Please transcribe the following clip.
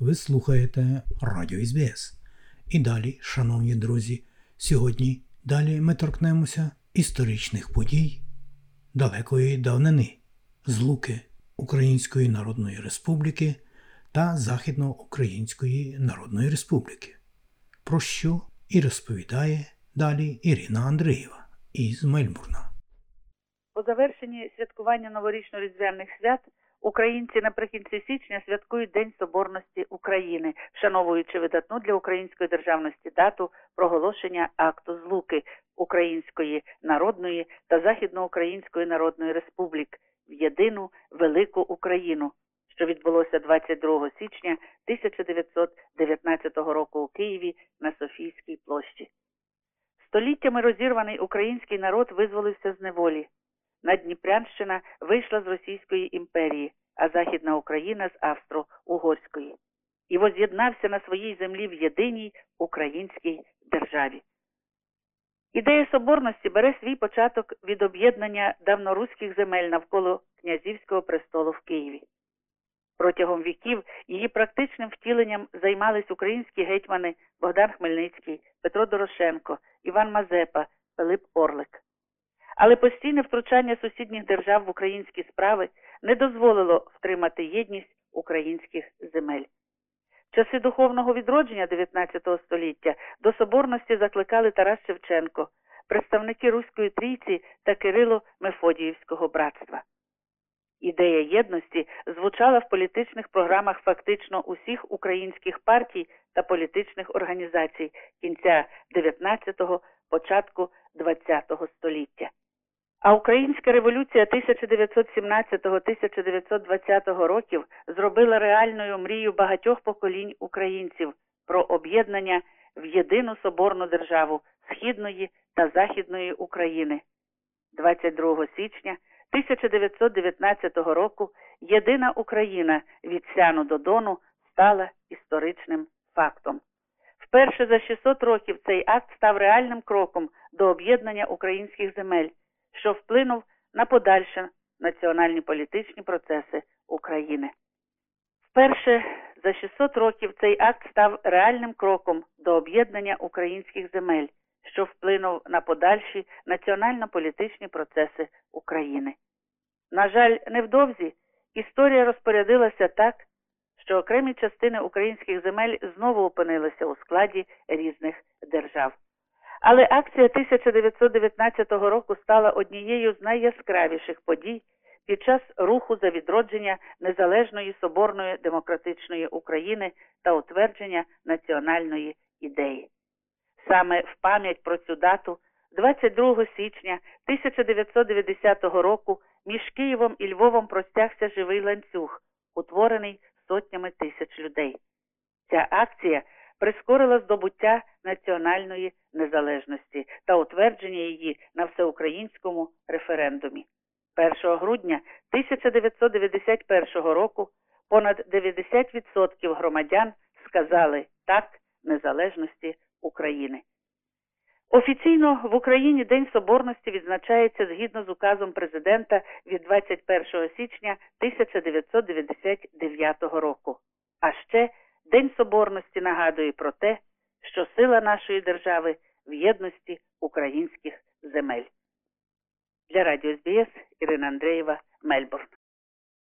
Ви слухаєте Радіо СБС. І далі, шановні друзі, сьогодні далі ми торкнемося історичних подій далекої давнини, злуки Української Народної Республіки та Західноукраїнської Народної Республіки, про що і розповідає далі Ірина Андрієва із Мельбурна. По завершенні святкування новорічно-різдвяних свят українці наприкінці січня святкують День Соборності України, вшановуючи видатну для української державності дату проголошення акту злуки Української Народної та Західноукраїнської Народної Республік в єдину велику Україну, що відбулося 22 січня 1919 року у Києві на Софійській площі. Століттями розірваний український народ визволився з неволі. Надніпрянщина вийшла з Російської імперії, а Західна Україна з Австро-Угорської і воз'єднався на своїй землі в єдиній українській державі. Ідея соборності бере свій початок від об'єднання давноруських земель навколо князівського престолу в Києві. Протягом віків її практичним втіленням займались українські гетьмани Богдан Хмельницький, Петро Дорошенко, Іван Мазепа, Пилип Орлик. Але постійне втручання сусідніх держав в українські справи не дозволило втримати єдність українських земель. Часи духовного відродження 19 століття до соборності закликали Тарас Шевченко, представники Руської трійці та Кирило Мефодіївського братства. Ідея єдності звучала в політичних програмах фактично усіх українських партій та політичних організацій кінця 19-го, початку 20-го століття. А Українська революція 1917-1920 років зробила реальною мрію багатьох поколінь українців про об'єднання в єдину соборну державу Східної та Західної України. 22 січня 1919 року єдина Україна від Сяну до Дону стала історичним фактом. Вперше за 600 років цей акт став реальним кроком до об'єднання українських земель, що вплинув на подальші національні політичні процеси України. Вперше за 600 років цей акт став реальним кроком до об'єднання українських земель, що вплинув на подальші національно-політичні процеси України. На жаль, невдовзі історія розпорядилася так, що окремі частини українських земель знову опинилися у складі різних держав. Але акція 1919 року стала однією з найяскравіших подій під час руху за відродження незалежної соборної демократичної України та утвердження національної ідеї. Саме в пам'ять про цю дату, 22 січня 1990 року, між Києвом і Львовом простягся живий ланцюг, утворений сотнями тисяч людей. Ця акція прискорила здобуття національної незалежності та утвердження її на всеукраїнському референдумі. 1 грудня 1991 року понад 90% громадян сказали так незалежності України. Офіційно в Україні День Соборності відзначається згідно з указом президента від 21 січня 1999 року. День Соборності нагадує про те, що сила нашої держави в єдності українських земель. Для радіо СБС Ірина Андреєва, Мельбурн.